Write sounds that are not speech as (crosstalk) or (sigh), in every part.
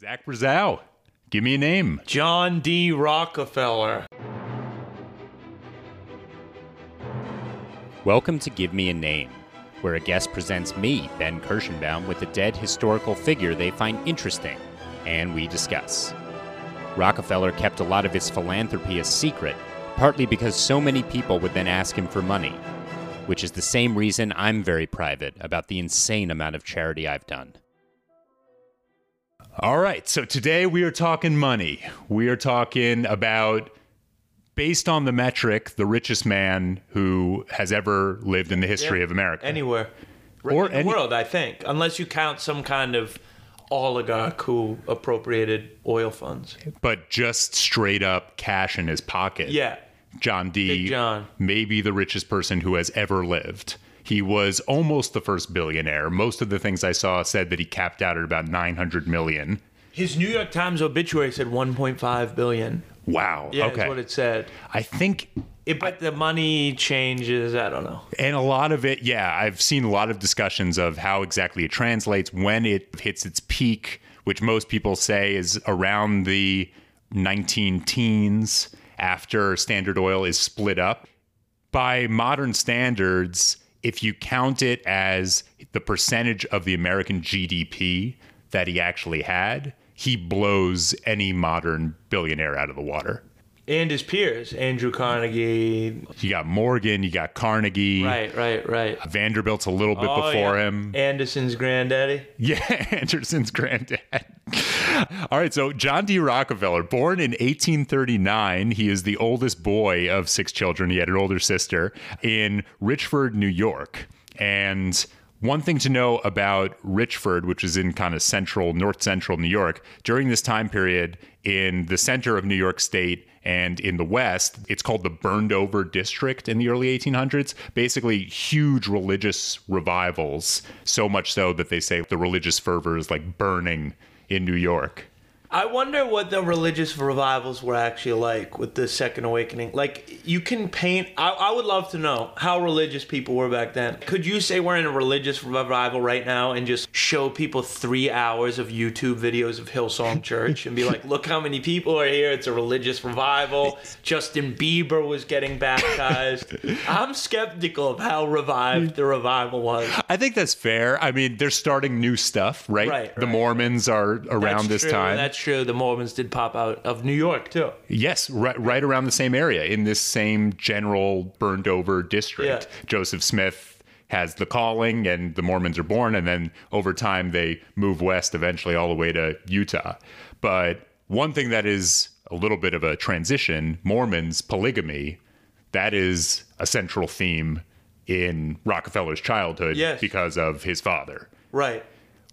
Zach Brazow, give me a name. John D. Rockefeller. Welcome to Give Me a Name, where a guest presents me, Ben Kirschenbaum, with a dead historical figure they find interesting, and we discuss. Rockefeller kept a lot of his philanthropy a secret, partly because so many people would then ask him for money, which is the same reason I'm very private about the insane amount of charity I've done. All right, so today we are talking money. We are talking about, based on the metric, the richest man who has ever lived in the history Yeah. of America. Anywhere. Right Or in the world, I think. Unless you count some kind of oligarch who appropriated oil funds. but just straight up cash in his pocket. Yeah. John D. Big John. Maybe the richest person who has ever lived. He was almost the first billionaire. Most of the things I saw said that he capped out at about 900 million. His New York Times obituary said 1.5 billion. Wow. Yeah, okay. that's what it said. I think It, but the money changes. I don't know. And a lot of it, yeah, I've seen a lot of discussions of how exactly it translates when it hits its peak, which most people say is around the 19 teens after Standard Oil is split up. By modern standards, if you count it as the percentage of the American GDP that he actually had, he blows any modern billionaire out of the water. And his peers, Andrew Carnegie. You got Morgan, you got Carnegie, Right, right, right. Vanderbilt's a little bit Oh, before yeah. him. Anderson's granddaddy. (laughs) Yeah, Anderson's granddad. (laughs) All right, so John D. Rockefeller, born in 1839, he is the oldest boy of six children. He had an older sister in Richford, New York. And one thing to know about Richford, which is in kind of central, north central New York, during this time period in the center of New York State and in the West, it's called the burned over district in the early 1800s. Basically, huge religious revivals, so much so that they say the religious fervor is like burning in New York. I wonder what the religious revivals were actually like with the Second Awakening. Like, you can paint. I, I would love to know how religious people were back then. Could you say we're in a religious revival right now and just show people three hours of YouTube videos of Hillsong (laughs) Church and be like, look how many people are here? It's a religious revival. Justin Bieber was getting baptized. (laughs) I'm skeptical of how revived the revival was. I think that's fair. I mean, they're starting new stuff, right? Right, The right. Mormons are around That's this true. time. That's true. The Mormons did pop out of New York, too. Yes, right, right around the same area in this same general burned over district. Yeah. Joseph Smith has the calling, and the Mormons are born, and then over time they move west, eventually all the way to Utah. But one thing that is a little bit of a transition Mormons, polygamy, that is a central theme in Rockefeller's childhood Yes. because of his father. Right.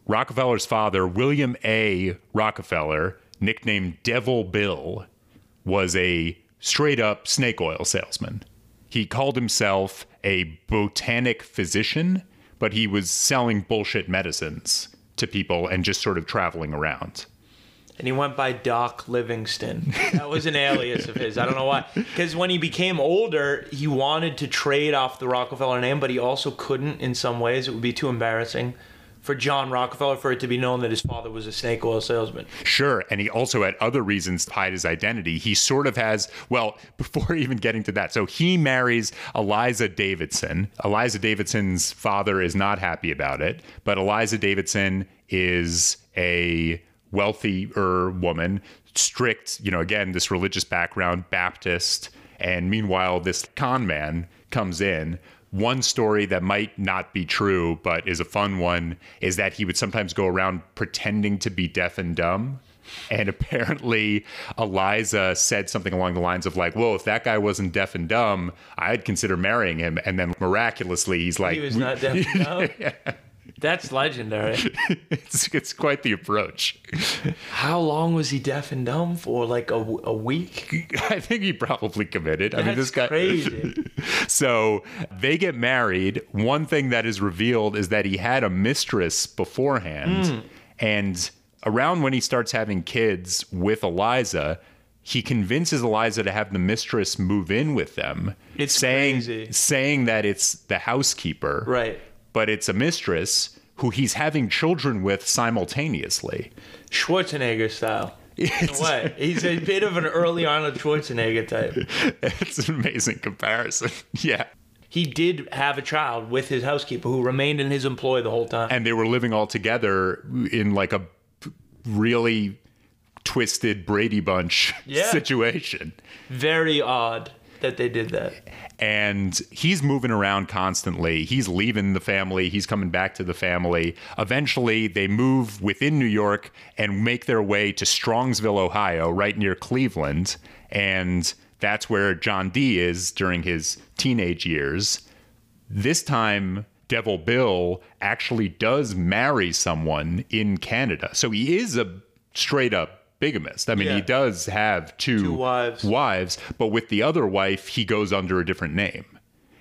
Rockefeller's father, William A. Rockefeller, nicknamed Devil Bill, was a straight up snake oil salesman. He called himself a botanic physician, but he was selling bullshit medicines to people and just sort of traveling around. and he went by Doc Livingston. That was an alias of his. I don't know why. Because when he became older, he wanted to trade off the Rockefeller name, but he also couldn't in some ways. It would be too embarrassing for John Rockefeller for it to be known that his father was a snake oil salesman. Sure. And he also had other reasons to hide his identity. He sort of has, well, (laughs) before even getting to that, so he marries Eliza Davidson. Eliza Davidson's father is not happy about it, but Eliza Davidson is a wealthier woman, strict, you know, again, this religious background, Baptist. And meanwhile, this con man comes in. One story that might not be true, but is a fun one, is that he would sometimes go around pretending to be deaf and dumb. And (laughs) apparently, Eliza said something along the lines of like, "Well, if that guy wasn't deaf and dumb, I'd consider marrying him." And then miraculously, he's like, He was not deaf and (laughs) dumb. That's legendary. (laughs) it's, it's quite the approach. How long was he deaf and dumb for? Like a, a week? (laughs) I think he probably committed. I mean, this guy. crazy. (laughs) So they get married. One thing that is revealed is that he had a mistress beforehand. Hmm. And around when he starts having kids with Eliza, he convinces Eliza to have the mistress move in with them. It's saying crazy. saying that it's the housekeeper. Right. But it's a mistress who he's having children with simultaneously. Schwarzenegger style. (laughs) In a way. He's a bit of an early Arnold Schwarzenegger type. (laughs) It's an amazing comparison. (laughs) Yeah. He did have a child with his housekeeper who remained in his employ the whole time. And they were living all together in like a really twisted Brady Bunch Yeah. situation. Very odd that they did that. and he's moving around constantly. He's leaving the family, he's coming back to the family. Eventually, they move within New York and make their way to Strongsville, Ohio, right near Cleveland. And that's where John D is during his teenage years. This time, Devil Bill actually does marry someone in Canada. So he is a straight up bigamist. I mean, Yeah. he does have two, Two wives. wives, but with the other wife, he goes under a different name.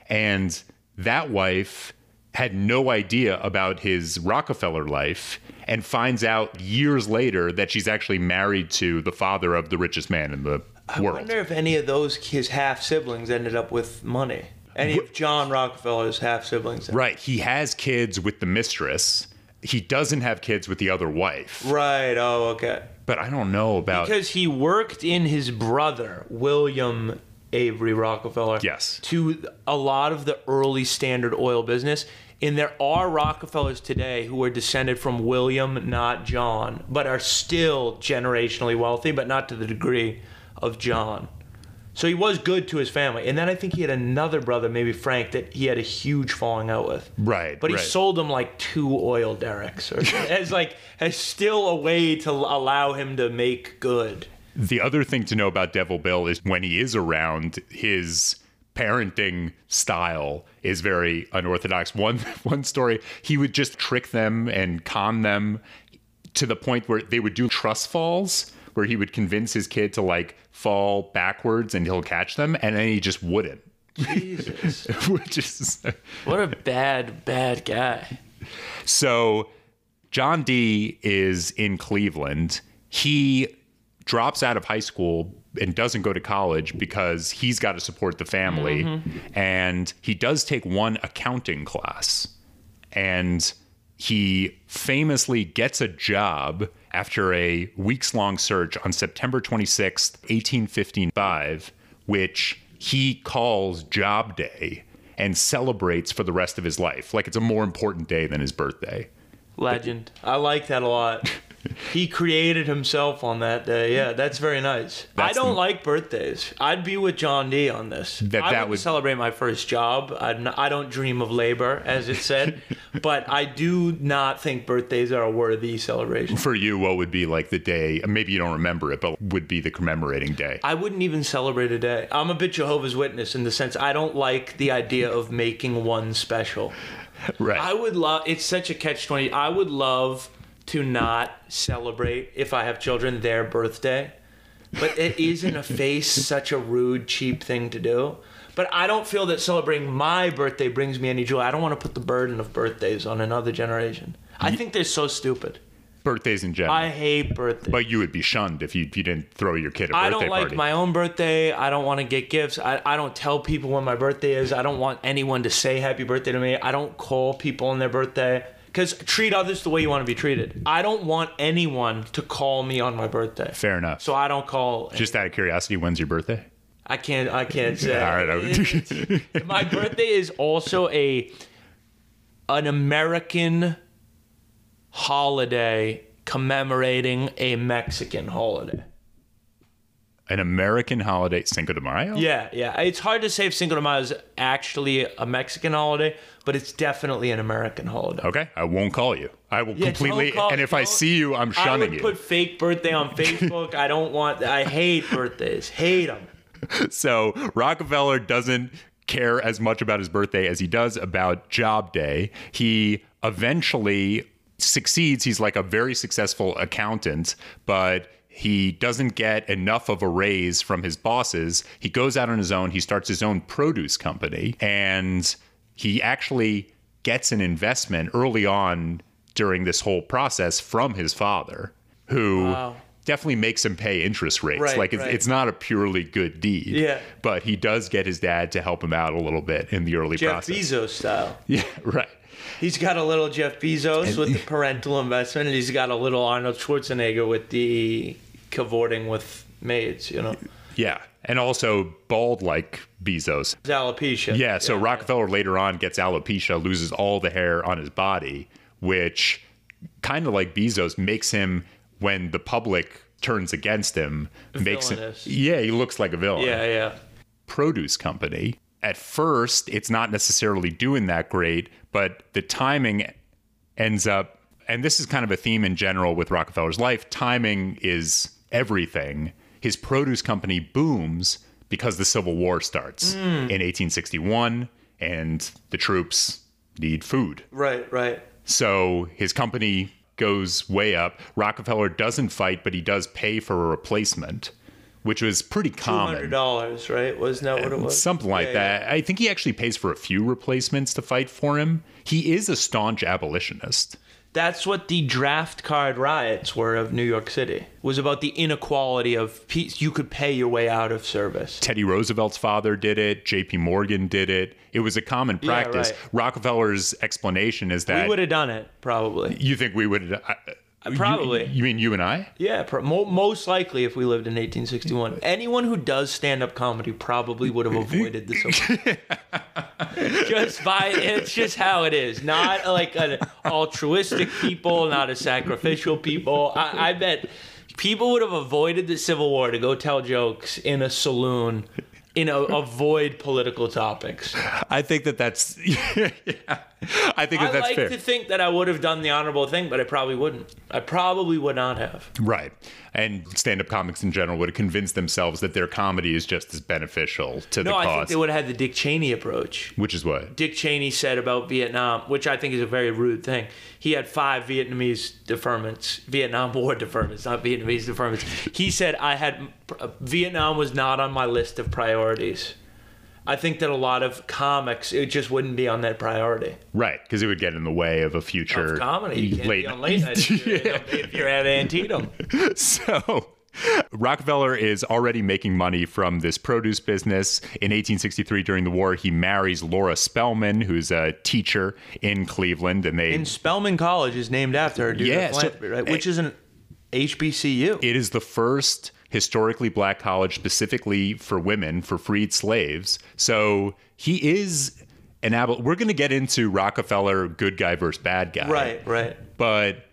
And that wife had no idea about his Rockefeller life and finds out years later that she's actually married to the father of the richest man in the I world. I wonder if any of those his half siblings ended up with money. Any of John Rockefeller's half siblings. Right. He has kids with the mistress. He doesn't have kids with the other wife. Right. Oh, okay. But I don't know about. Because he worked in his brother, William Avery Rockefeller. Yes. To a lot of the early Standard Oil business. And there are Rockefellers today who are descended from William, not John, but are still generationally wealthy, but not to the degree of John. So he was good to his family. And then I think he had another brother, maybe Frank, that he had a huge falling out with. Right, But he right. sold him like two oil derricks or (laughs) as like as still a way to allow him to make good. The other thing to know about Devil Bill is when he is around, his parenting style is very unorthodox. One (laughs) one story, he would just trick them and con them to the point where they would do trust falls where he would convince his kid to like fall backwards and he'll catch them and then he just wouldn't. Jesus. (laughs) Which is (laughs) What a bad, bad guy. So John D is in Cleveland. He drops out of high school and doesn't go to college because he's got to support the family. Mm-hmm. And he does take one accounting class. And he famously gets a job after a weeks long search on September 26th, 1855, which he calls Job Day and celebrates for the rest of his life. Like it's a more important day than his birthday. Legend. I like that a lot. (laughs) He created himself on that day. Yeah, that's very nice. I don't the- like birthdays. I'd be with John D on this. That- I that would celebrate my first job. I'd not, I don't dream of labor, as it said, (laughs) but I do not think birthdays are a worthy celebration. For you, what would be like the day? Maybe you don't remember it, but would be the commemorating day. I wouldn't even celebrate a day. I'm a bit Jehovah's Witness in the sense I don't like the idea of making one special. (laughs) Right. I would love. It's such a catch twenty. I would love to not celebrate if I have children their birthday, but it is in a face (laughs) such a rude, cheap thing to do. But I don't feel that celebrating my birthday brings me any joy. I don't want to put the burden of birthdays on another generation. I think they're so stupid. Birthdays in general. I hate birthdays. but you would be shunned if you, if you didn't throw your kid a birthday I don't like party. my own birthday. I don't want to get gifts. I, I don't tell people when my birthday is. I don't want anyone to say happy birthday to me. I don't call people on their birthday. Because treat others the way you want to be treated. I don't want anyone to call me on my birthday. Fair enough. So I don't call. Just out of curiosity, when's your birthday? I can't. I can't say. All right, (laughs) my birthday is also a an American holiday commemorating a Mexican holiday. An American holiday, Cinco de Mayo? Yeah, yeah. It's hard to say if Cinco de Mayo is actually a Mexican holiday, but it's definitely an American holiday. Okay, I won't call you. I will Yeah, completely. call- and if I see you, I'm shunning you. I would you. put fake birthday on (laughs) Facebook. I don't want. I hate birthdays. Hate them. So Rockefeller doesn't care as much about his birthday as he does about job day. He eventually succeeds. He's like a very successful accountant, but he doesn't get enough of a raise from his bosses. He goes out on his own. He starts his own produce company and he actually gets an investment early on during this whole process from his father, who Wow. definitely makes him pay interest rates. Right, like it's, right. it's not a purely good deed. Yeah. But he does get his dad to help him out a little bit in the early process. Jeff process. Bezos style. (laughs) Yeah, right. He's got a little Jeff Bezos with the (laughs) parental investment, and he's got a little Arnold Schwarzenegger with the cavorting with maids. You know, Yeah. And also bald like Bezos. It's alopecia. Yeah, so Rockefeller later on gets alopecia, loses all the hair on his body, which kind of like Bezos makes him when the public turns against him, makes him Yeah, he looks like a villain. yeah, yeah. Produce company. At first, it's not necessarily doing that great, but the timing ends up and this is kind of a theme in general with Rockefeller's life, timing is everything. His produce company booms because the Civil War starts hmm. in 1861 and the troops need food. Right, right. So his company goes way up. Rockefeller doesn't fight, but he does pay for a replacement, which was pretty common. Two hundred common. dollars, right? Wasn't that what it uh, was? Something like Yeah, yeah. that. I think he actually pays for a few replacements to fight for him. He is a staunch abolitionist. That's what the draft card riots were of New York City. Was about the inequality of peace. you could pay your way out of service. Teddy Roosevelt's father did it. J.P. Morgan did it. It was a common practice. Yeah, right. Rockefeller's explanation is that We would have done it probably. you think we would. You- Probably. You, mean you and I? Yeah, pro- mo- most likely if we lived in 1861. Anyone who does stand-up comedy probably would have avoided the Civil (laughs) War. just by it's just how it is. Not like an altruistic people, not a sacrificial people. I, I bet people would have avoided the Civil War to go tell jokes in a saloon. you know, avoid political topics. I think that that's. (laughs) yeah. (laughs) I think that that's fair. I that's like fair. to think that I would have done the honorable thing, but I probably wouldn't. I probably would not have. Right. And stand up comics in general would have convinced themselves that their comedy is just as beneficial to the No, I think cause. they would have had the Dick Cheney approach. which is what? Dick Cheney said about Vietnam, which I think is a very rude thing. He had five Vietnamese deferments, Vietnam War deferments, not Vietnamese deferments. He said I had Vietnam was not on my list of priorities. I think that a lot of comics it just wouldn't be on that priority Right. Because it would get in the way of a future of comedy. You can't late be on late night if (laughs) you're, if you're at Antietam. (laughs) So Rockefeller is already making money from this produce business. In 1863, during the war, he marries Laura Spelman, who's a teacher in Cleveland, and they. And Spelman College is named after her Yeah, so- right? Which is an HBCU. it is the first historically black college specifically for women for freed slaves. So he is an abol. We're going to get into Rockefeller, good guy versus bad guy. right, right. But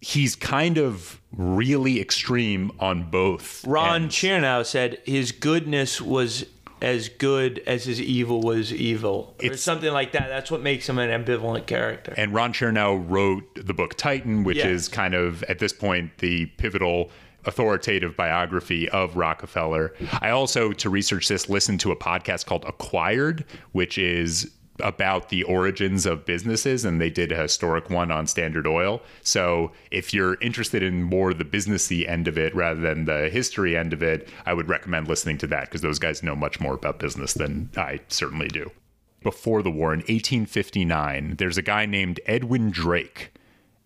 he's kind of really extreme on both. Ron ends. Chernow said his goodness was as good as his evil was evil, or It's- something like that. That's what makes him an ambivalent character. And Ron Chernow wrote the book Titan, which Yes. is kind of, at this point, the pivotal authoritative biography of Rockefeller. I also, to research this, listened to a podcast called Acquired, which is about the origins of businesses and they did a historic one on standard oil so if you're interested in more the businessy end of it rather than the history end of it i would recommend listening to that because those guys know much more about business than i certainly do before the war in 1859 there's a guy named edwin drake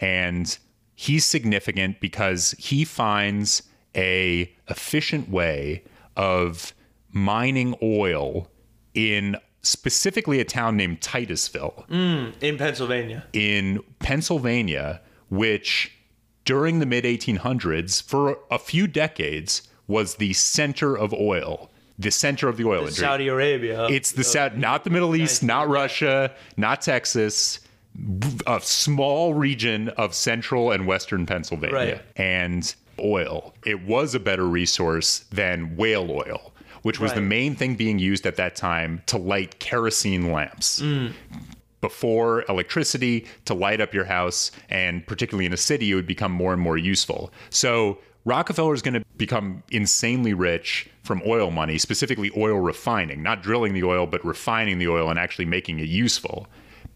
and he's significant because he finds a efficient way of mining oil in specifically a town named Titusville. Mm, in Pennsylvania, in Pennsylvania, which during the mid 1800s, for a few decades, was the center of oil, the center of the oil industry. Saudi Arabia. It's the South, not the Middle East, not Russia, not Texas, a small region of central and western Pennsylvania. Right. And oil. It was a better resource than whale oil, which was the main thing being used at that time to light kerosene lamps. Mm. Before electricity to light up your house, and particularly in a city, it would become more and more useful. So Rockefeller is going to become insanely rich from oil money, specifically oil refining, not drilling the oil, but refining the oil and actually making it useful.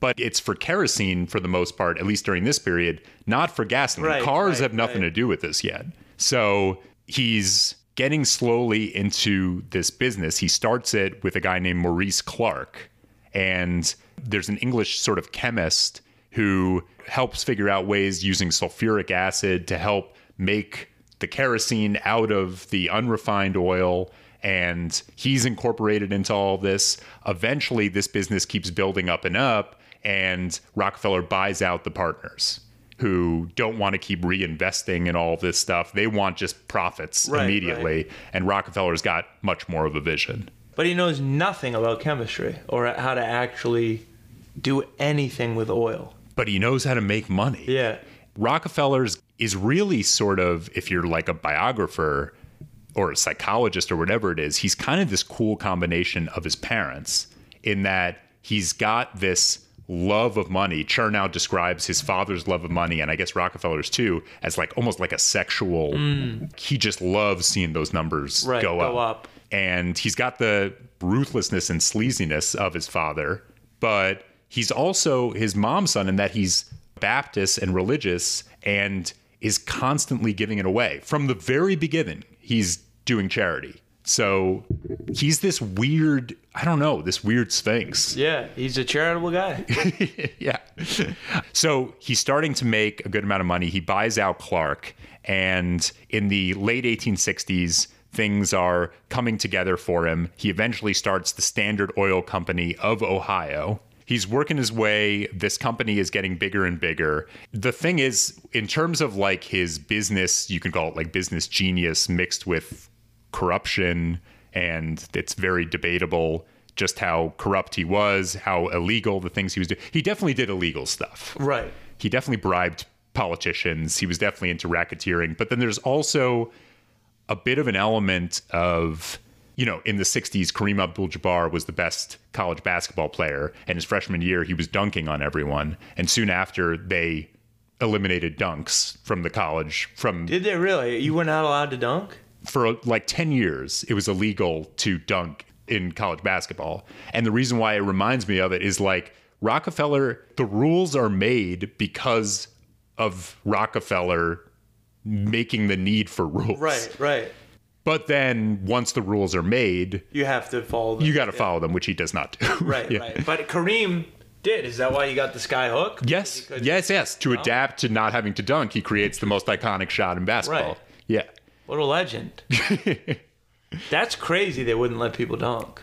But it's for kerosene for the most part, at least during this period, not for gasoline. Right, Cars right, have nothing right. to do with this yet. So he's getting slowly into this business. He starts it with a guy named Maurice Clark. And there's an English sort of chemist who helps figure out ways using sulfuric acid to help make the kerosene out of the unrefined oil. And he's incorporated into all this. Eventually, this business keeps building up and up. And Rockefeller buys out the partners who don't want to keep reinvesting in all this stuff. They want just profits Right, immediately. And Rockefeller's got much more of a vision. But he knows nothing about chemistry or how to actually do anything with oil. But he knows how to make money. Yeah. Rockefeller's is really sort of, if you're like a biographer or a psychologist or whatever it is, he's kind of this cool combination of his parents in that he's got this love of money. Chernow describes his father's love of money, and I guess Rockefeller's too, as like almost like a sexual. He just loves seeing those numbers Mm. Right, go, go up. up. And he's got the ruthlessness and sleaziness of his father, but he's also his mom's son in that he's Baptist and religious and is constantly giving it away. From the very beginning, he's doing charity. So he's this weird, I don't know, this weird sphinx. Yeah. He's a charitable guy. (laughs) yeah. So he's starting to make a good amount of money. He buys out Clark, and in the late 1860s, things are coming together for him. He eventually starts the Standard Oil Company of Ohio. He's working his way. This company is getting bigger and bigger. The thing is, in terms of like his business, you can call it like business genius mixed with corruption, and it's very debatable just how corrupt he was, how illegal the things he was doing. He definitely did illegal stuff. right. He definitely bribed politicians. He was definitely into racketeering. But then there's also a bit of an element of, you know, in the 60s, Kareem Abdul Jabbar was the best college basketball player. And his freshman year, he was dunking on everyone. And soon after, they eliminated dunks from the college from Did they really? You were not allowed to dunk? For like 10 years, it was illegal to dunk in college basketball. And the reason why it reminds me of it is like Rockefeller, the rules are made because of Rockefeller making the need for rules. Right, right. But then once the rules are made, You have to follow them. you got to follow them, which he does not do. (laughs) Right, Yeah. right. But Kareem did. Is that why you got the sky hook? Yes, Because he could- yes, yes. To adapt to not having to dunk, he creates the most iconic shot in basketball. Right. Yeah. What a legend. (laughs) That's crazy they wouldn't let people dunk.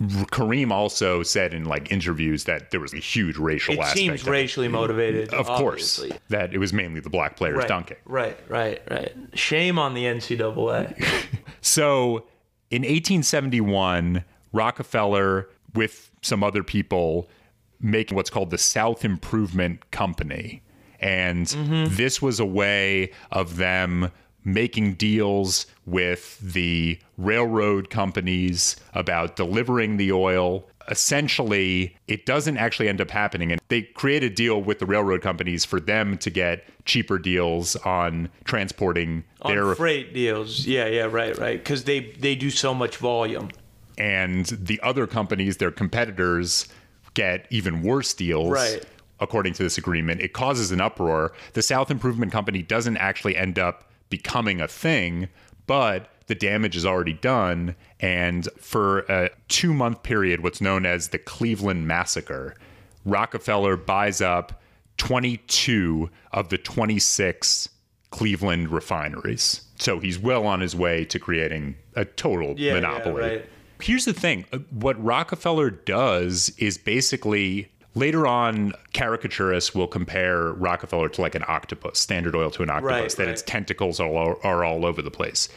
Kareem also said in like interviews that there was a huge racial It aspect. seems of it. racially motivated. Of course, obviously. that it was mainly the black players Right, dunking. right, right, right. Shame on the NCAA. (laughs) So in 1871, Rockefeller, with some other people, making what's called the South Improvement Company. And mm-hmm. this was a way of them making deals with the railroad companies about delivering the oil. Essentially, it doesn't actually end up happening. And they create a deal with the railroad companies for them to get cheaper deals on transporting on their freight deals. Yeah, yeah, right, right. Because they they do so much volume. and the other companies, their competitors, get even worse deals. Right. According to this agreement, it causes an uproar. The South Improvement Company doesn't actually end up becoming a thing, but the damage is already done. And for a two month period, what's known as the Cleveland Massacre, Rockefeller buys up 22 of the 26 Cleveland refineries. So he's well on his way to creating a total Yeah, yeah, monopoly. right. Here's the thing uh, what Rockefeller does is basically later on, caricaturists will compare Rockefeller to like an octopus, Standard Oil to an octopus, Right, that right. its tentacles are all, are all over the place.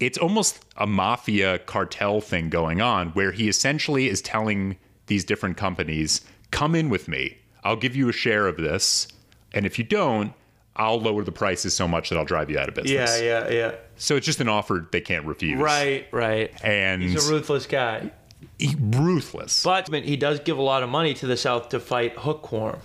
It's almost a mafia cartel thing going on where he essentially is telling these different companies, come in with me. I'll give you a share of this. And if you don't, I'll lower the prices so much that I'll drive you out of business. Yeah, yeah, yeah. So it's just an offer they can't refuse. Right, right. And He's a ruthless guy. He- ruthless. But he does give a lot of money to the South to fight hookworm.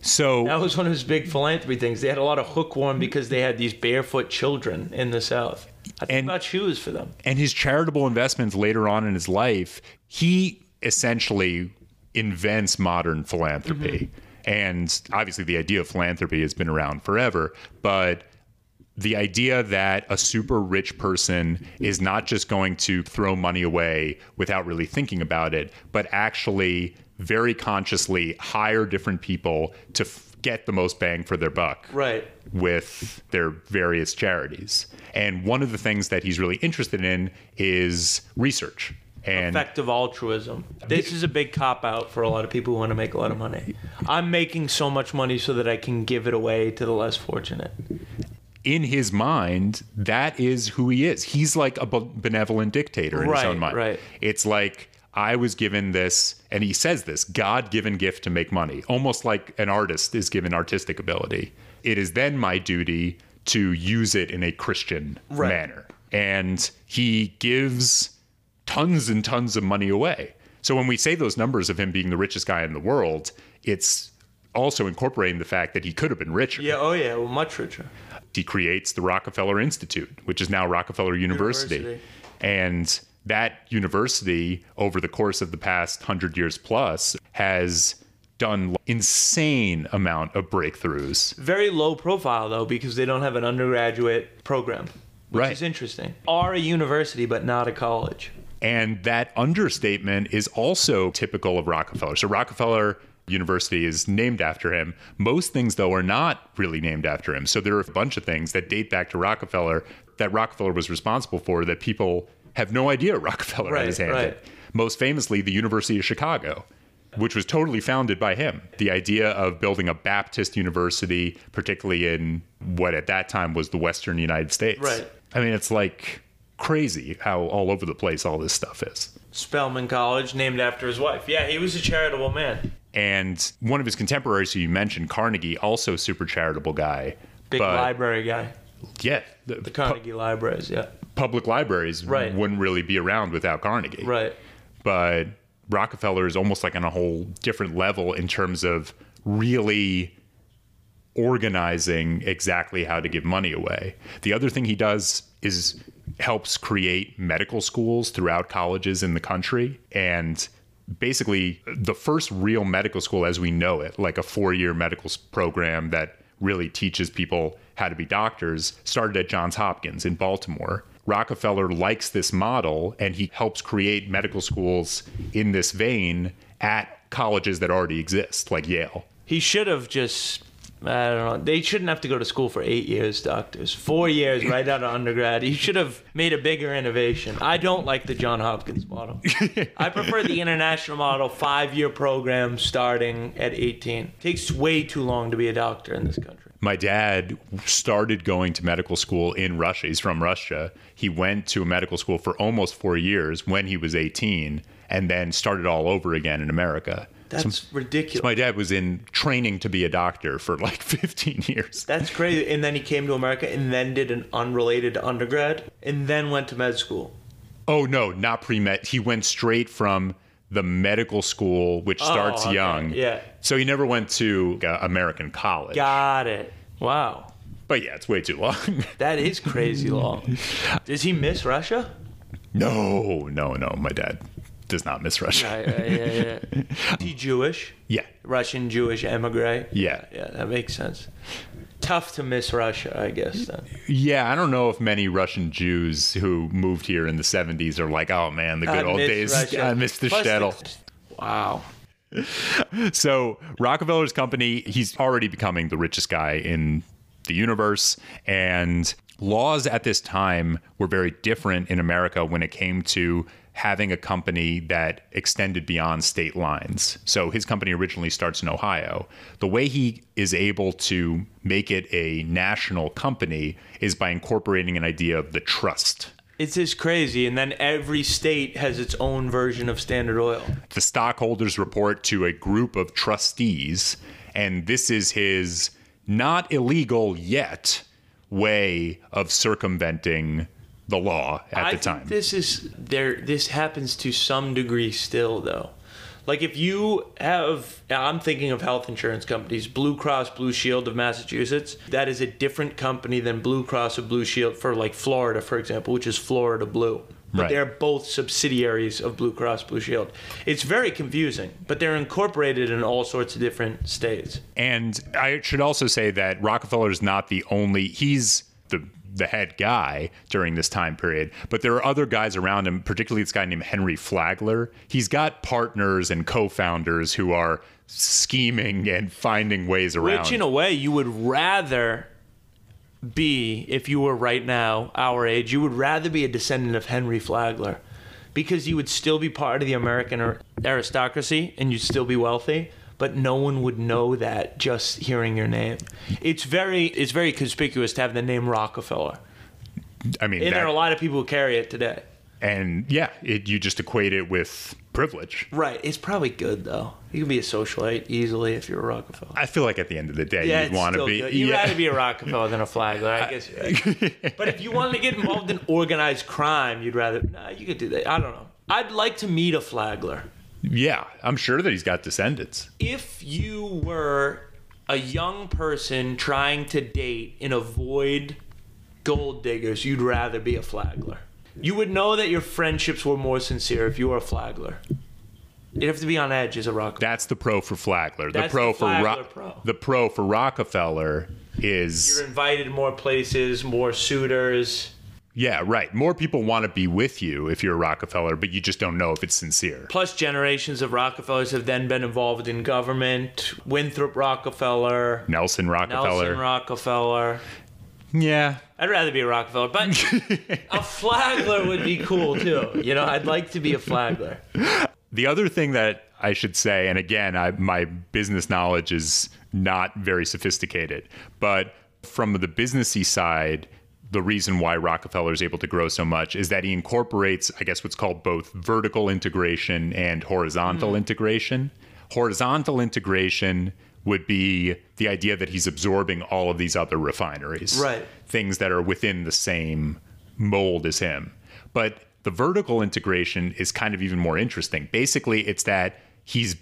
So That was one of his big philanthropy things. They had a lot of hookworm because they had these barefoot children in the South. I think And- about shoes for them. and his charitable investments later on in his life, he essentially invents modern philanthropy. Mm-hmm. And obviously, the idea of philanthropy has been around forever, but the idea that a super rich person is not just going to throw money away without really thinking about it, but actually very consciously hire different people to f- get the most bang for their buck Right. with their various charities. And one of the things that he's really interested in is research. And effective altruism. This is a big cop out for a lot of people who want to make a lot of money. I'm making so much money so that I can give it away to the less fortunate. In his mind, that is who he is. He's like a benevolent dictator in his own mind. right. It's like I was given this, and he says this God-given gift to make money, almost like an artist is given artistic ability. It is then my duty to use it in a Christian Right. manner, and he gives tons and tons of money away. So when we say those numbers of him being the richest guy in the world, it's also incorporating the fact that he could have been richer Yeah, oh yeah, well, much richer. He creates the Rockefeller Institute, which is now Rockefeller University. University. And that university, over the course of the past hundred years plus, has done insane amount of breakthroughs. Very low profile though, because they don't have an undergraduate program, which Right. is interesting. Are a university, but not a college. And that understatement is also typical of Rockefeller. So Rockefeller University is named after him. Most things, though, are not really named after him. So there are a bunch of things that date back to Rockefeller that Rockefeller was responsible for that people have no idea Rockefeller Right, had his hand in. right. Most famously, the University of Chicago. Which was totally founded by him. The idea of building a Baptist university, particularly in what at that time was the Western United States. Right. I mean, it's like crazy how all over the place all this stuff is. Spelman College, named after his wife. Yeah, he was a charitable man. And one of his contemporaries who you mentioned, Carnegie, also super charitable guy. Big but library guy. yeah, the, The Carnegie Libraries, yeah. public libraries Right. wouldn't really be around without Carnegie. Right. But Rockefeller is almost like on a whole different level in terms of really organizing exactly how to give money away. The other thing he does is helps create medical schools throughout colleges in the country and basically the first real medical school as we know it, like a 4-year medical program that really teaches people how to be doctors, started at Johns Hopkins in Baltimore. Rockefeller likes this model and he helps create medical schools in this vein at colleges that already exist, like Yale. He should have just I don't know. They shouldn't have to go to school for eight years, doctors. Four years right out of undergrad. You should have made a bigger innovation. I don't like the John Hopkins model. (laughs) I prefer the international model, five year program starting at 18. Takes way too long to be a doctor in this country. My dad started going to medical school in Russia. He's from Russia. He went to a medical school for almost four years when he was 18 and then started all over again in America. That's ridiculous. My dad was in training to be a doctor for like (laughs) 15 years. That's crazy. And then he came to America and then did an unrelated undergrad and then went to med school. Oh, no, not pre med. He went straight from the medical school, which starts okay. young. Yeah. So he never went to uh, American college. Got it. Wow. But yeah, it's way too long. (laughs) That is crazy long. Does he miss Russia? no, no, no. My dad does not miss Russia. Yeah, yeah, yeah, (laughs) yeah. Is he Jewish? Yeah. Russian Jewish emigre? Yeah. Yeah, that makes sense. Tough to miss Russia, I guess, then. Yeah, I don't know if many Russian Jews who moved here in the 70s are like, oh man, the good I old days. (laughs) Russia. I miss the Plus shtetl. Wow. (laughs) So Rockefeller's company, he's already becoming the richest guy in the universe. And laws at this time were very different in America when it came to having a company that extended beyond state lines. So his company originally starts in Ohio. The way he is able to make it a national company is by incorporating an idea of the trust. It's just crazy. And then every state has its own version of Standard Oil. the stockholders report to a group of trustees, and this is his not illegal yet way of circumventing the law at I the time. This is there. This happens to some degree still, though. Like if you have, I'm thinking of health insurance companies, Blue Cross Blue Shield of Massachusetts. That is a different company than Blue Cross or Blue Shield for like Florida, for example, which is Florida Blue. But Right. they're both subsidiaries of Blue Cross Blue Shield. It's very confusing, but they're incorporated in all sorts of different states. And I should also say that Rockefeller is not the only, he's the the head guy during this time period, but there are other guys around him, particularly this guy named Henry Flagler. He's got partners and co-founders who are scheming and finding ways around. Which, in a way, you would rather be, if you were right now our age, you would rather be a descendant of Henry Flagler because you would still be part of the American aristocracy and you'd still be wealthy, but no one would know that just hearing your name. It's very it's very conspicuous to have the name Rockefeller. I mean, And that- there are a lot of people who carry it today. and yeah, it, you just equate it with privilege. Right. It's probably good though. You can be a socialite easily if you're a Rockefeller. I feel like at the end of the day, Yeah, you'd want to be. good. You'd yeah. rather be a Rockefeller than a Flagler, I guess. You're right. (laughs) but if you wanted to get involved in organized crime, you'd rather. Nah, you could do that. I don't know. I'd like to meet a Flagler. Yeah, I'm sure that he's got descendants. If you were a young person trying to date and avoid gold diggers, you'd rather be a Flagler. You would know that your friendships were more sincere if you were a Flagler. You'd have to be on edge as a Rockefeller. That's the pro for Flagler. The That's pro the for Ro- pro. the pro for Rockefeller is You're invited more places, more suitors. Yeah, right. More people want to be with you if you're a Rockefeller, but you just don't know if it's sincere. Plus, generations of Rockefellers have then been involved in government. Winthrop Rockefeller, Nelson Rockefeller. Nelson Rockefeller. yeah. I'd rather be a Rockefeller, but (laughs) a Flagler would be cool too. You know, I'd like to be a Flagler. The other thing that I should say, and again, I, my business knowledge is not very sophisticated, but from the businessy side, the reason why Rockefeller is able to grow so much is that he incorporates, I guess, what's called both vertical integration and horizontal mm-hmm. integration. Horizontal integration would be the idea that he's absorbing all of these other refineries, Right. Things that are within the same mold as him. But the vertical integration is kind of even more interesting. Basically, it's that he's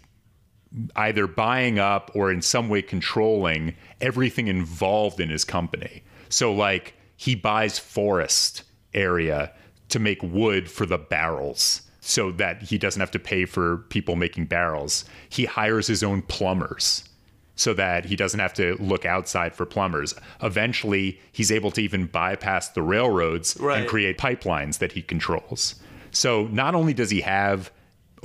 either buying up or in some way controlling everything involved in his company. So, like, he buys forest area to make wood for the barrels so that he doesn't have to pay for people making barrels. He hires his own plumbers so that he doesn't have to look outside for plumbers. Eventually, he's able to even bypass the railroads Right. and create pipelines that he controls. So not only does he have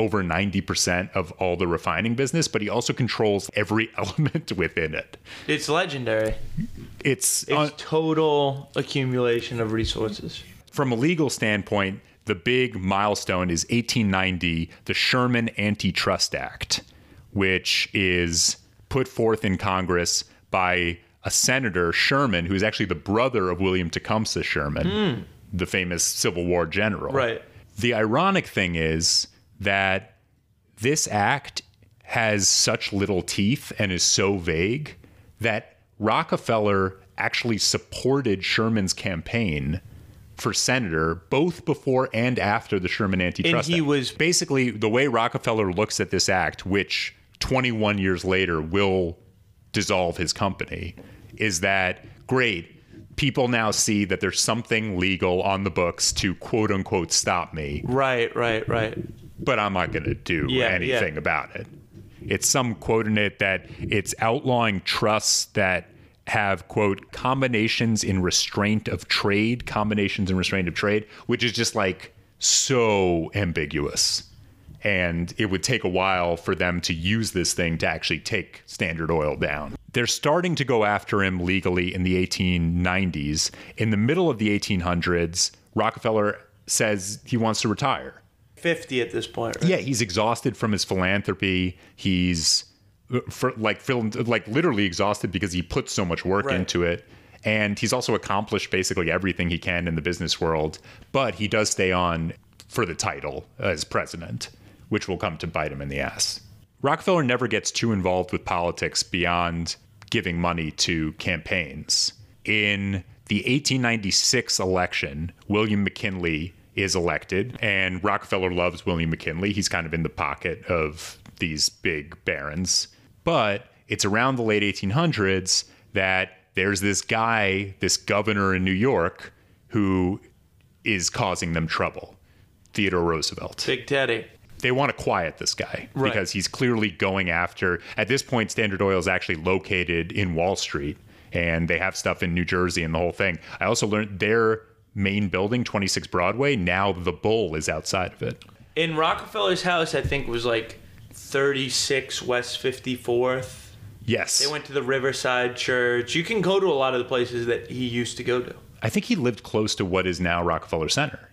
over 90% of all the refining business, but he also controls every (laughs) element within it. It's legendary. It's, It's total accumulation of resources. from a legal standpoint, the big milestone is 1890, the Sherman Antitrust Act, which is put forth in Congress by a senator, Sherman, who is actually the brother of William Tecumseh Sherman, hmm. the famous Civil War general. Right. The ironic thing is that this act has such little teeth and is so vague that Rockefeller actually supported Sherman's campaign for senator both before and after the Sherman Antitrust And he Act. was- basically the way Rockefeller looks at this act, which 21 years later will dissolve his company, is that great. People now see that there's something legal on the books to quote unquote stop me, Right, right, right. But I'm not going to do Yeah, anything yeah. about it. It's some quote in it that it's outlawing trusts that have quote combinations in restraint of trade, combinations in restraint of trade, which is just like so ambiguous. And it would take a while for them to use this thing to actually take Standard Oil down. They're starting to go after him legally in the 1890s. In the middle of the 1800s, Rockefeller says he wants to retire. 50 at this point, right? Yeah, he's exhausted from his philanthropy. He's for, like like literally exhausted because he put so much work Right. into it. And he's also accomplished basically everything he can in the business world, but he does stay on for the title as president, which will come to bite him in the ass. Rockefeller never gets too involved with politics beyond giving money to campaigns. In the 1896 election, William McKinley is elected, and Rockefeller loves William McKinley. He's kind of in the pocket of these big barons. But it's around the late 1800s that there's this guy, this governor in New York, who is causing them trouble Theodore Roosevelt Big Teddy. they want to quiet this guy Right. because he's clearly going after at this point standard oil is actually located in wall street and they have stuff in new jersey and the whole thing i also learned their main building 26 broadway now the bull is outside of it In Rockefeller's house, I think was like 36 West 54th. yes They went to the Riverside Church. You can go to a lot of the places that he used to go to. i think he lived close to what is now rockefeller center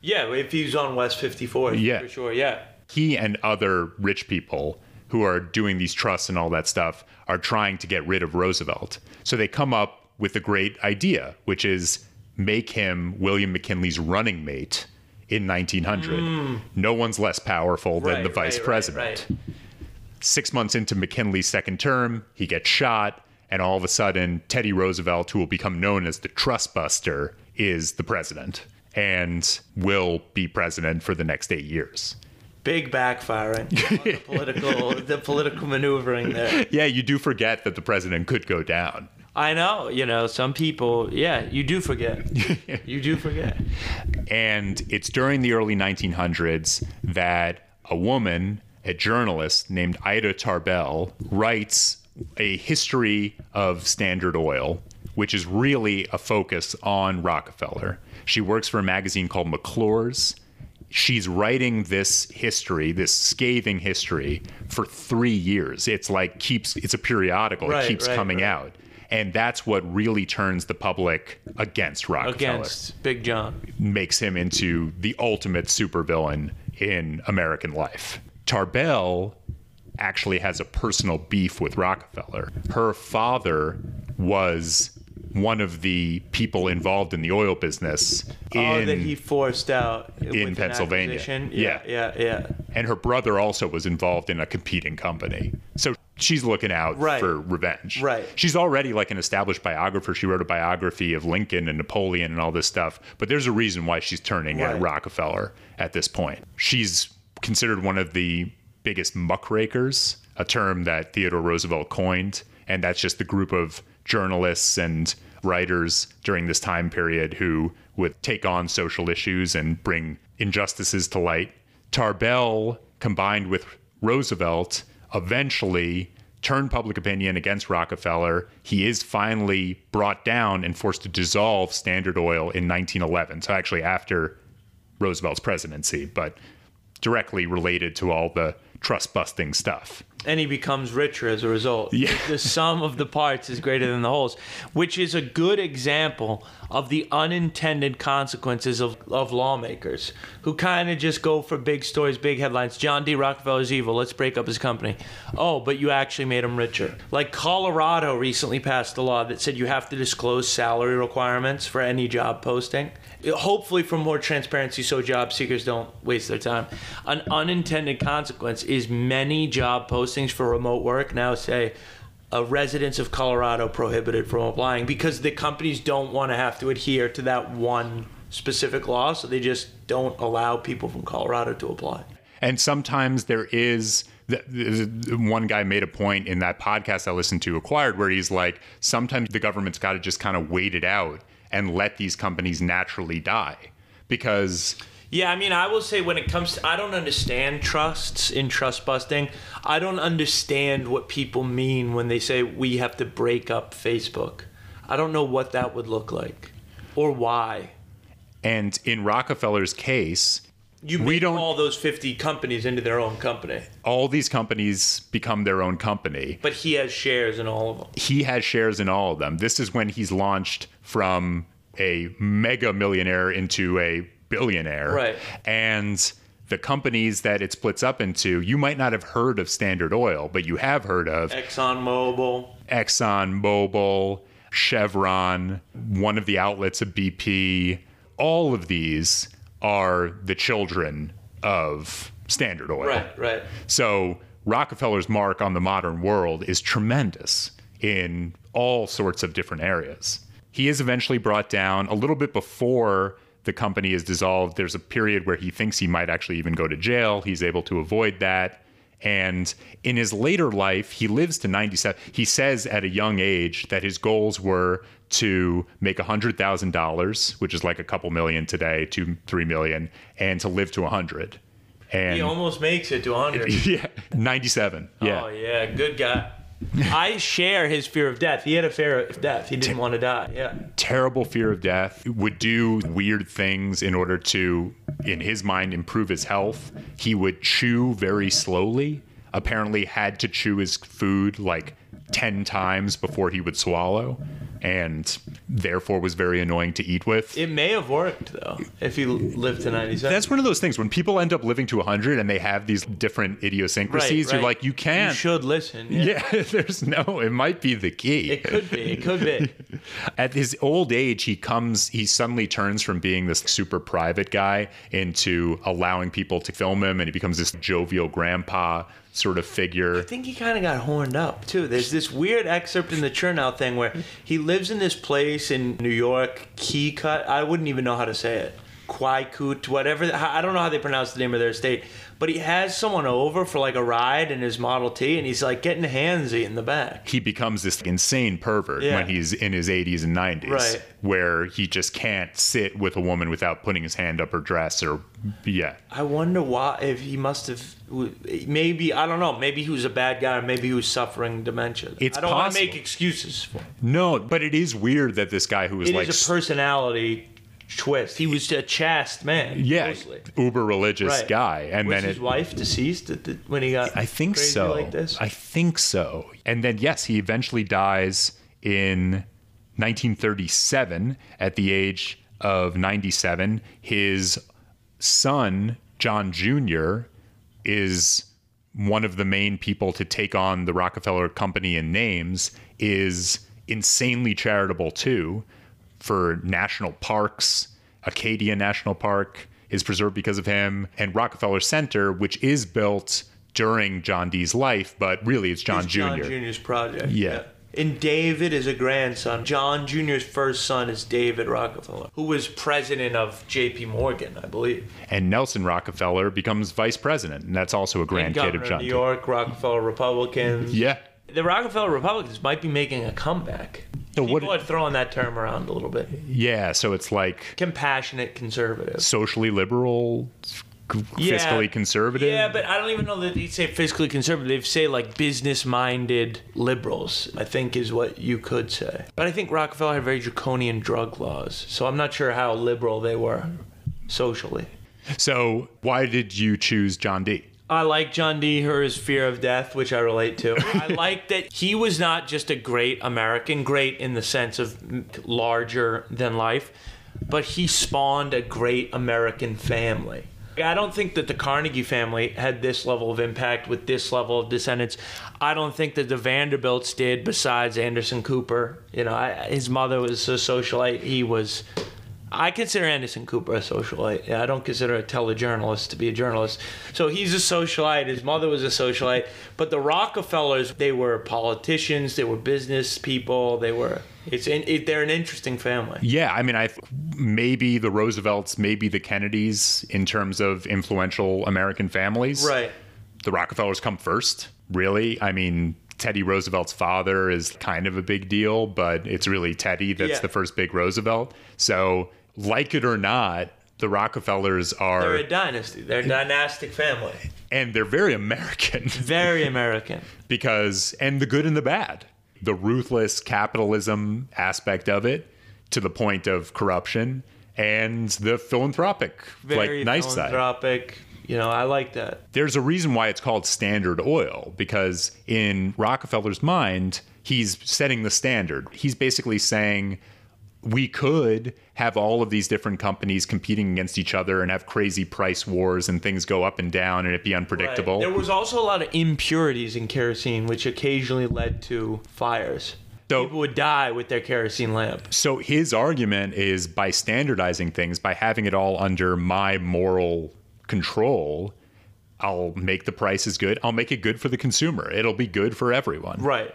Yeah, if he's on West 54th, Yeah. for sure. Yeah. he and other rich people who are doing these trusts and all that stuff are trying to get rid of Roosevelt. So they come up with a great idea, which is make him William McKinley's running mate in 1900. No one's less powerful than Right, the vice right, president. right. Six months into McKinley's second term, he gets shot, and all of a sudden, Teddy Roosevelt, who will become known as the Trust Buster, is the president and will be president for the next eight years. Big backfiring. the (laughs) political, the political maneuvering there. Yeah, you do forget that the president could go down. I know, you know, some people, yeah, you do forget. (laughs) you do forget. And it's during the early 1900s that a woman, a journalist named Ida Tarbell, writes a history of Standard Oil, which is really a focus on Rockefeller. She works for a magazine called McClure's. She's writing this history, this scathing history, for three years. It's like keeps it's a periodical. Right, it keeps right, coming right. out. And that's what really turns the public against Rockefeller Against Big John. makes him into the ultimate supervillain in American life. Tarbell actually has a personal beef with Rockefeller. Her father was one of the people involved in the oil business in oh, that he forced out in Pennsylvania. Yeah. Yeah, yeah, yeah. and her brother also was involved in a competing company. So she's looking out Right. for revenge. Right. She's already like an established biographer. She wrote a biography of Lincoln and Napoleon and all this stuff. But there's a reason why she's turning at Rockefeller at this point. She's considered one of the biggest muckrakers, a term that Theodore Roosevelt coined. And that's just the group of journalists and writers during this time period who would take on social issues and bring injustices to light. Tarbell, combined with Roosevelt, eventually turn public opinion against Rockefeller. He is finally brought down and forced to dissolve Standard Oil in 1911. So, actually, after Roosevelt's presidency, but directly related to all the trust busting stuff. And he becomes richer as a result. Yeah. The sum of the parts is greater than the wholes, which is a good example of the unintended consequences of, of lawmakers who kind of just go for big stories, big headlines. John D. Rockefeller's evil. Let's break up his company. Oh, but you actually made him richer. Like Colorado recently passed a law that said you have to disclose salary requirements for any job posting. Hopefully, for more transparency, so job seekers don't waste their time. An unintended consequence is many job postings for remote work now say uh, residents of Colorado prohibited from applying because the companies don't want to have to adhere to that one specific law, so they just don't allow people from Colorado to apply. And sometimes there is one guy made a point in that podcast I listened to, Acquired, where he's like, sometimes the government's got to just kind of wait it out and let these companies naturally die because Yeah, I mean, I will say when it comes to, I don't understand trusts in trust busting. I don't understand what people mean when they say we have to break up Facebook. I don't know what that would look like or why. and in Rockefeller's case, You We don't- all those 50 companies into their own company, all these companies become their own company. but he has shares in all of them. He has shares in all of them. This is when he's launched from a mega millionaire into a billionaire. Right. And the companies that it splits up into, you might not have heard of Standard Oil, but you have heard of ExxonMobil. Exxon Mobil, Chevron, one of the outlets of BP. All of these are the children of Standard Oil. Right, right. So Rockefeller's mark on the modern world is tremendous in all sorts of different areas. He is eventually brought down a little bit before the company is dissolved. There's a period where he thinks he might actually even go to jail. He's able to avoid that. And in his later life, he lives to 97. He says at a young age that his goals were to make $100,000, which is like a couple million today, two, three million, and to live to 100. And He almost makes it to 100. (laughs) yeah, 97. Yeah. Oh, yeah, good guy. I share his fear of death. He had a fear of death. He didn't want to die. Yeah. Terrible fear of death. Would do weird things in order to, in his mind, improve his health. He would chew very slowly. Apparently, had to chew his food like 10 times before he would swallow. And therefore was very annoying to eat with. It may have worked though if he lived to 97. That's one of those things when people end up living to 100 and they have these different idiosyncrasies, Right, you're like, you You can't. should listen. Yeah. yeah, (laughs) there's no, it might be the key. It could be. It could be. (laughs) At his old age, he comes, he suddenly turns from being this super private guy into allowing people to film him and he becomes this jovial grandpa sort of figure. I think he kind of got horned up too. There's this weird excerpt in the Chernow thing where he lives in this place in New York, Keycut. I wouldn't even know how to say it. Quaikut, whatever. I don't know how they pronounce the name of their estate. But he has someone over for like a ride in his Model T, and he's like getting handsy in the back. He becomes this insane pervert Yeah. when he's in his 80s and 90s, Right. where he just can't sit with a woman without putting his hand up her dress or, yeah. I wonder why. If he must have, maybe I don't know. Maybe he was a bad guy, or maybe he was suffering dementia. It's I don't want to make excuses for. Him. No, but it is weird that this guy who was It is like a personality twist. He was a chaste man. yeah, mostly. uber religious Right. guy, and was then his it, wife deceased at the, when he got? I think so. Like this. I think so. And then yes, he eventually dies in 1937 at the age of 97. His son John Jr. is one of the main people to take on the Rockefeller Company in names. Is insanely charitable too for national parks. Acadia National Park is preserved because of him, and Rockefeller Center, which is built during John D.'s life, but really it's John It's Jr. John Jr.'s project. Yeah. And David is a grandson. John Jr.'s first son is David Rockefeller, who was president of J.P. Morgan, I believe. And Nelson Rockefeller becomes vice president, and that's also a And grandkid of John New. York, Rockefeller Republicans. Yeah. The Rockefeller Republicans might be making a comeback. So what- People are throwing that term around a little bit. Yeah, so it's like Compassionate conservatives. socially liberal, Yeah. fiscally conservative. Yeah, but I don't even know that they say fiscally conservative. They say like business-minded liberals. I think is what you could say. But I think Rockefeller had very draconian drug laws, so I'm not sure how liberal they were socially. So why did you choose John D.? I like John D. his fear of death, which I relate to. (laughs) I like that he was not just a great American, great in the sense of larger than life, but he spawned a great American family. I don't think that the Carnegie family had this level of impact with this level of descendants. I don't think that the Vanderbilts did, besides Anderson Cooper. You know, I, his mother was a socialite. He was. I consider Anderson Cooper a socialite. I don't consider a telejournalist to be a journalist. So he's a socialite. His mother was a socialite. But the Rockefellers, they were politicians. They were business people. They were. It's in, it, they're an interesting family. Yeah, I mean, I maybe the Roosevelts, maybe the Kennedys in terms of influential American families. Right. The Rockefellers come first, really. I mean, Teddy Roosevelt's father is kind of a big deal, but it's really Teddy that's Yeah. the first big Roosevelt. So, like it or not, the Rockefellers are they're a dynasty. They're a dynastic family. and they're very American (laughs) Very American. because, and the good and the bad. The ruthless capitalism aspect of it to the point of corruption and the philanthropic, Very like nice side. philanthropic. You know, I like that. there's a reason why it's called Standard Oil because in Rockefeller's mind, he's setting the standard. He's basically saying we could have all of these different companies competing against each other and have crazy price wars and things go up and down and it be unpredictable. Right. There was also a lot of impurities in kerosene, which occasionally led to fires. So- People would die with their kerosene lamp. So his argument is by standardizing things, by having it all under my moral control, I'll make the prices good. I'll make it good for the consumer. It'll be good for everyone. Right.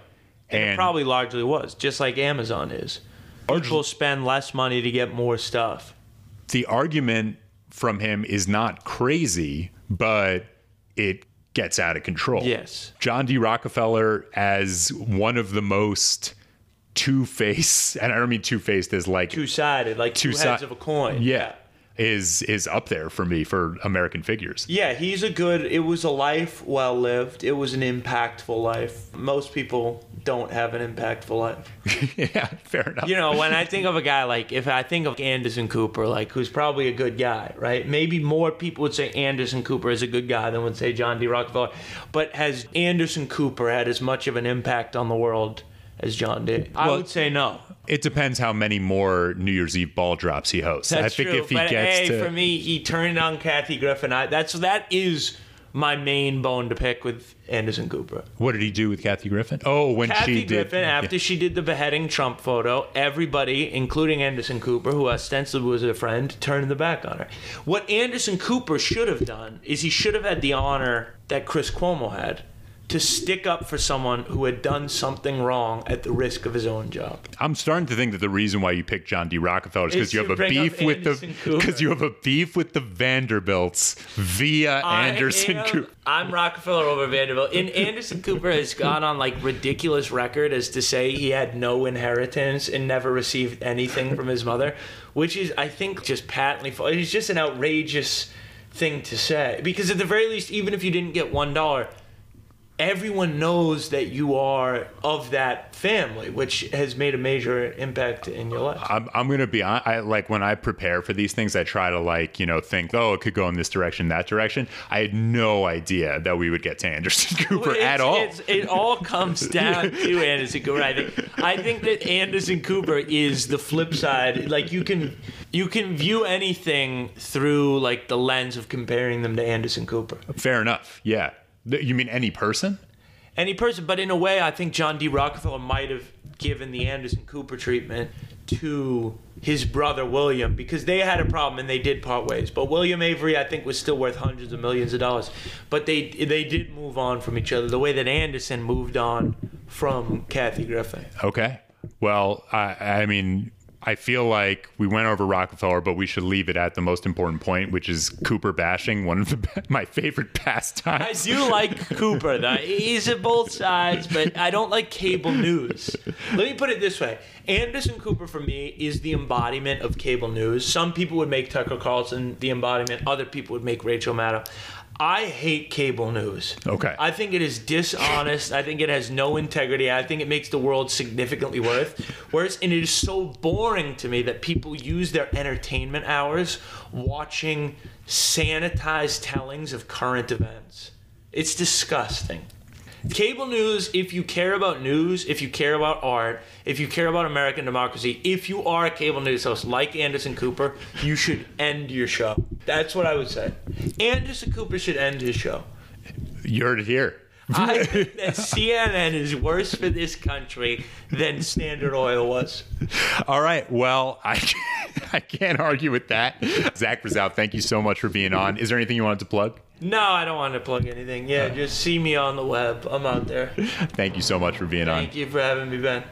And, it And- probably largely was, just like Amazon is. People spend less money to get more stuff. the argument from him is not crazy, but it gets out of control. Yes. John D. Rockefeller as one of the most two-faced, (laughs) and I don't mean two-faced as like Two sided, like two, Two heads si- of a coin. yeah, is is up there for me for American figures. Yeah, he's a good. It was a life well lived. It was an impactful life. Most people don't have an impactful life. (laughs) yeah, fair enough. You know, when I think of a guy like, if I think of Anderson Cooper, like who's probably a good guy, right? Maybe more people would say Anderson Cooper is a good guy than would say John D. Rockefeller. But has Anderson Cooper had as much of an impact on the world as John D. I Well- would say no. It depends how many more New Year's Eve ball drops he hosts. That's I think true. if he but gets hey, to for me, he turned on Kathy Griffin. I, that's that is my main bone to pick with Anderson Cooper. what did he do with Kathy Griffin? Oh, when Kathy she did Griffin, after she did the beheading Trump photo, everybody, including Anderson Cooper, who ostensibly was a friend, turned the back on her. What Anderson Cooper should have done is he should have had the honor that Chris Cuomo had to stick up for someone who had done something wrong at the risk of his own job. I'm starting to think that the reason why you picked John D. Rockefeller is because you have a beef with the Anderson because (laughs) you have a beef with the Vanderbilts via I Anderson am- (laughs) Cooper. I'm Rockefeller over Vanderbilt. And Anderson Cooper has gone on like ridiculous record as to say he had no inheritance and never received anything from his mother, which is, I think, just patently false. It's just an outrageous thing to say. Because at the very least, even if you didn't get one dollar, everyone knows that you are of that family, which has made a major impact in your life. I'm, I'm gonna be hon- I like when I prepare for these things, I try to like you know think oh it could go in this direction, that direction. I had no idea that we would get to Anderson (laughs) Cooper It's- at all. it all comes (laughs) down to Anderson Cooper. I think. I think that Anderson Cooper is the flip side. Like you can, you can view anything through like the lens of comparing them to Anderson Cooper. Fair enough. Yeah. You mean any person? Any person, but in a way, I think John D. Rockefeller might have given the Anderson Cooper treatment to his brother William because they had a problem and they did part ways. But William Avery, I think, was still worth hundreds of millions of dollars. But they they did move on from each other the way that Anderson moved on from Kathy Griffin. Okay. Well, I, I mean, I feel like we went over Rockefeller, but we should leave it at the most important point, which is Cooper bashing, one of the (laughs) my favorite pastimes. I do like Cooper, though. He's at both sides, but I don't like cable news. Let me put it this way Anderson Cooper, for me, is the embodiment of cable news. Some people would make Tucker Carlson the embodiment, other people would make Rachel Maddow. I hate cable news. Okay. I think it is dishonest. I think it has no integrity. I think it makes the world significantly worse. Whereas, and it is so boring to me that people use their entertainment hours watching sanitized tellings of current events. It's disgusting. Cable news, if you care about news, if you care about art, if you care about American democracy, if you are a cable news host like Anderson Cooper, you should end your show. That's what I would say. Anderson Cooper should end his show. You heard it here. I (laughs) think that CNN is worse for this country than Standard Oil was. All right. Well, I (laughs) I can't argue with that. Zach Brazow, thank you so much for being on. Is there anything you wanted to plug? No, I don't want to plug anything. Yeah, just see me on the web. I'm out there. (laughs) Thank you so much for being on. Thank you for having me, Ben.